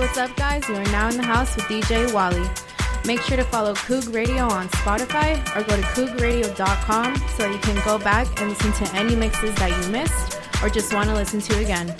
what's up, guys? You are now in the house with DJ Walleee. Make sure to follow Coog Radio on Spotify or go to CoogRadio.com so you can go back and listen to any mixes that you missed or just want to listen to again.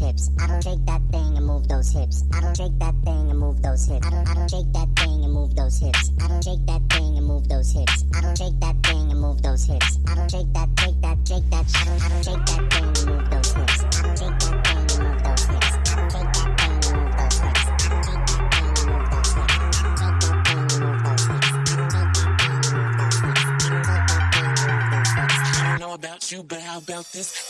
Hips. I don't shake that thing and move those hips. I don't shake that thing and move those hips. I don't I don't shake that thing and move those hips. I don't shake that thing and move those hips. I don't shake that thing and move those hips. I don't shake that shake that shake that. I don't I don't shake that thing and move those hips. I don't shake that thing and move those hips. I don't shake that thing and move those hips. I don't shake that thing and move those hips. I don't shake that thing and move those hips. I don't shake that thing and move those hips. I don't shake that thing and move those hips. I don't know about you, but how about this?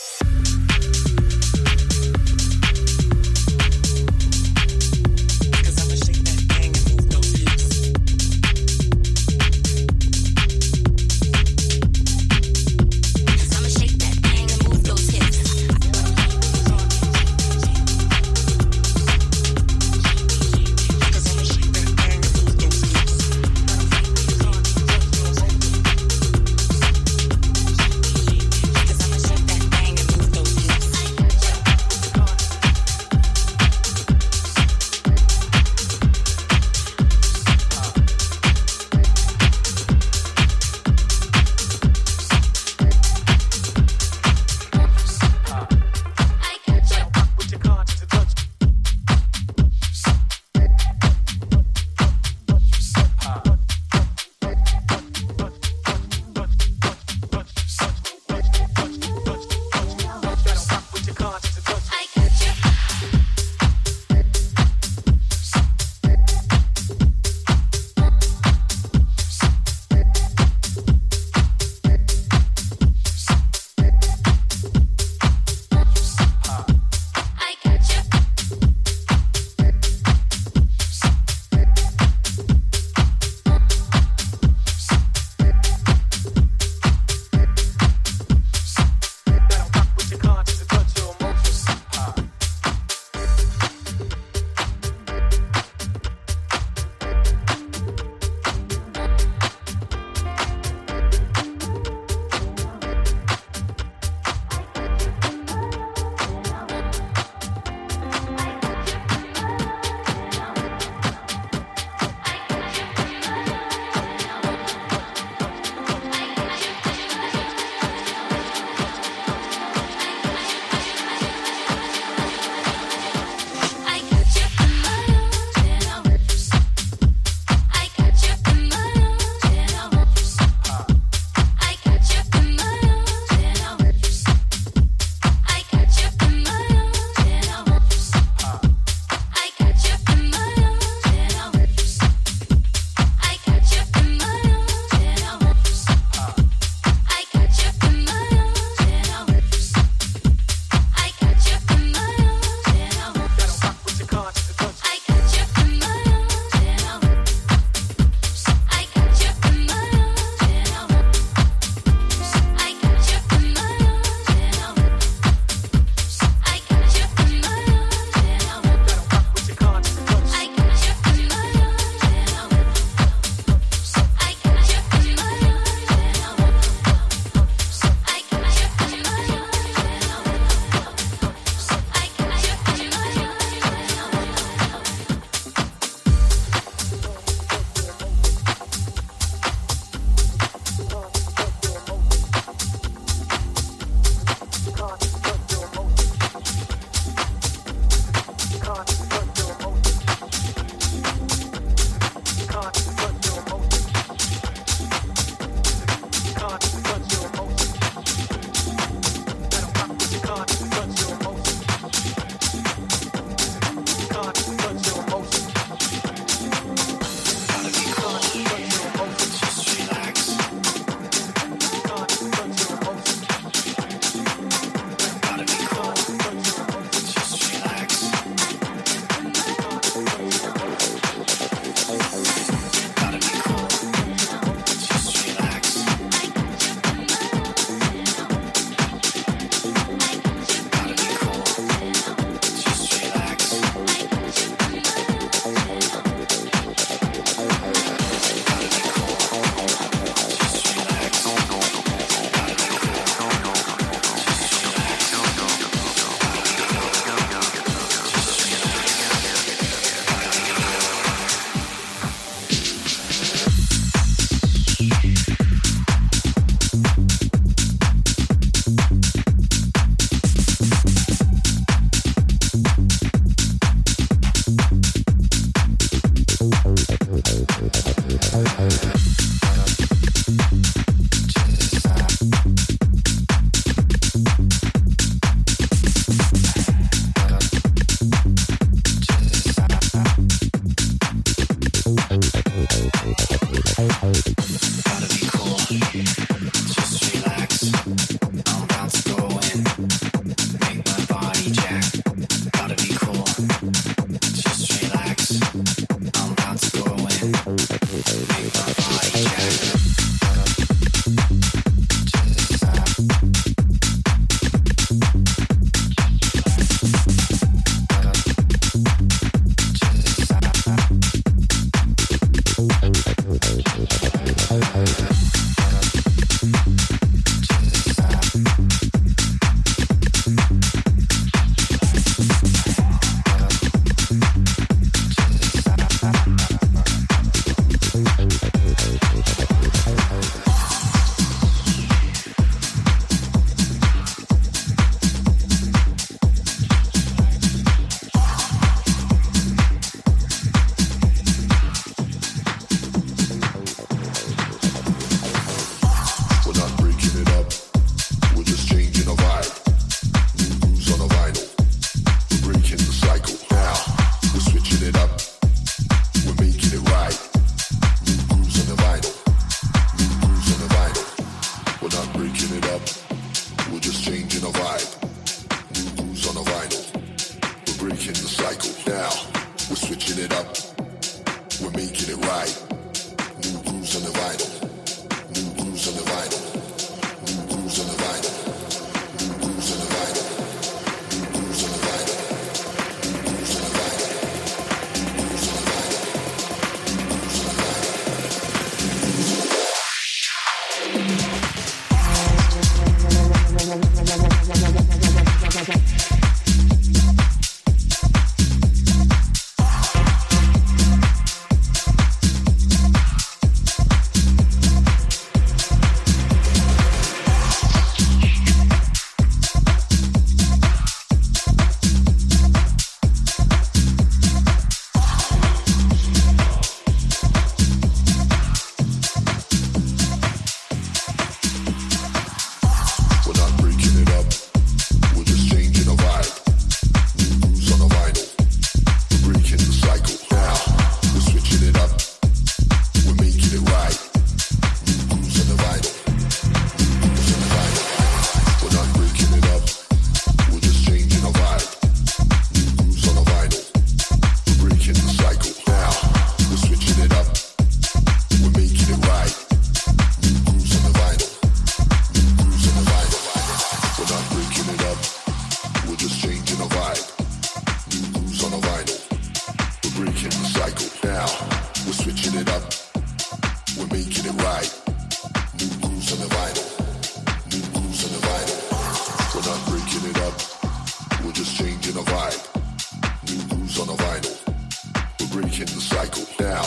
breaking the cycle. Now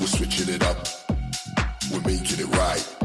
we're switching it up. We're making it right.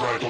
right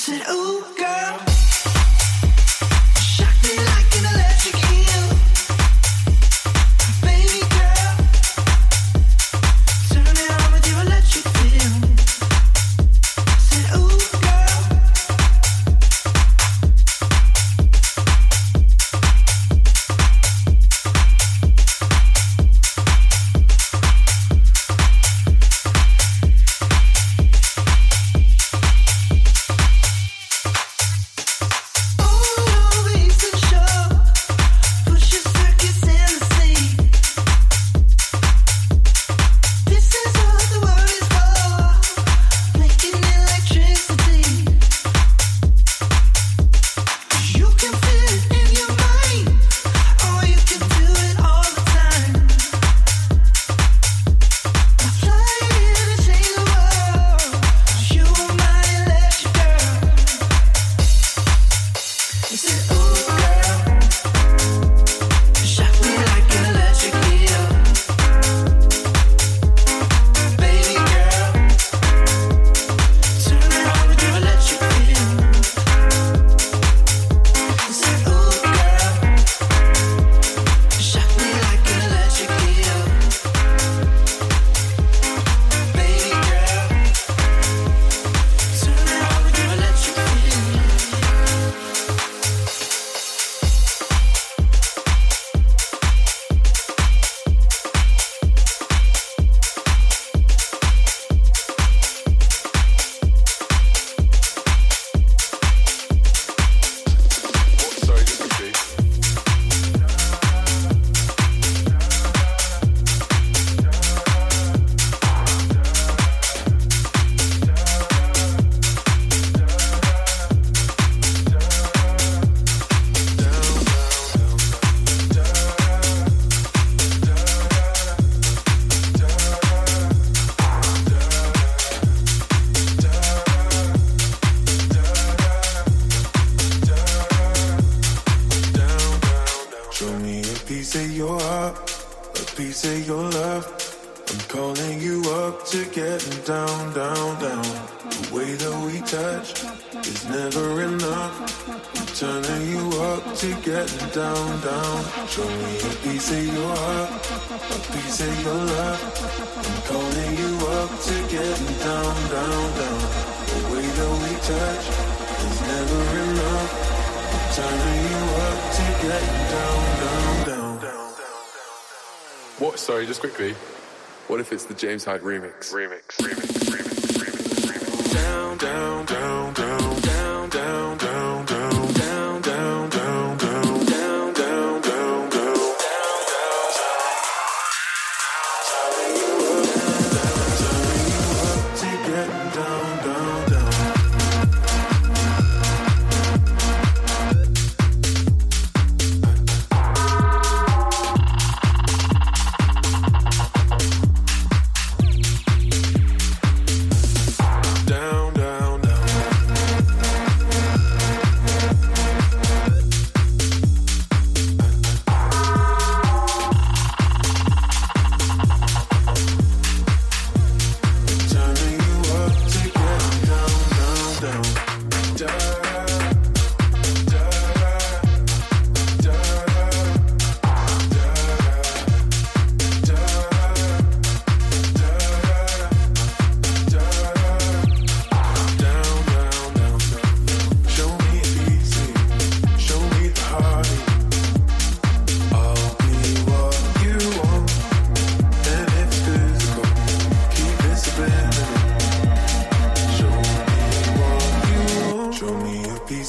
said, Ooh. What? Sorry, just quickly. What if it's the James Hype remix? Remix, remix, remix, remix, remix. Down, down, down, down, down, down, down.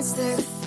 They're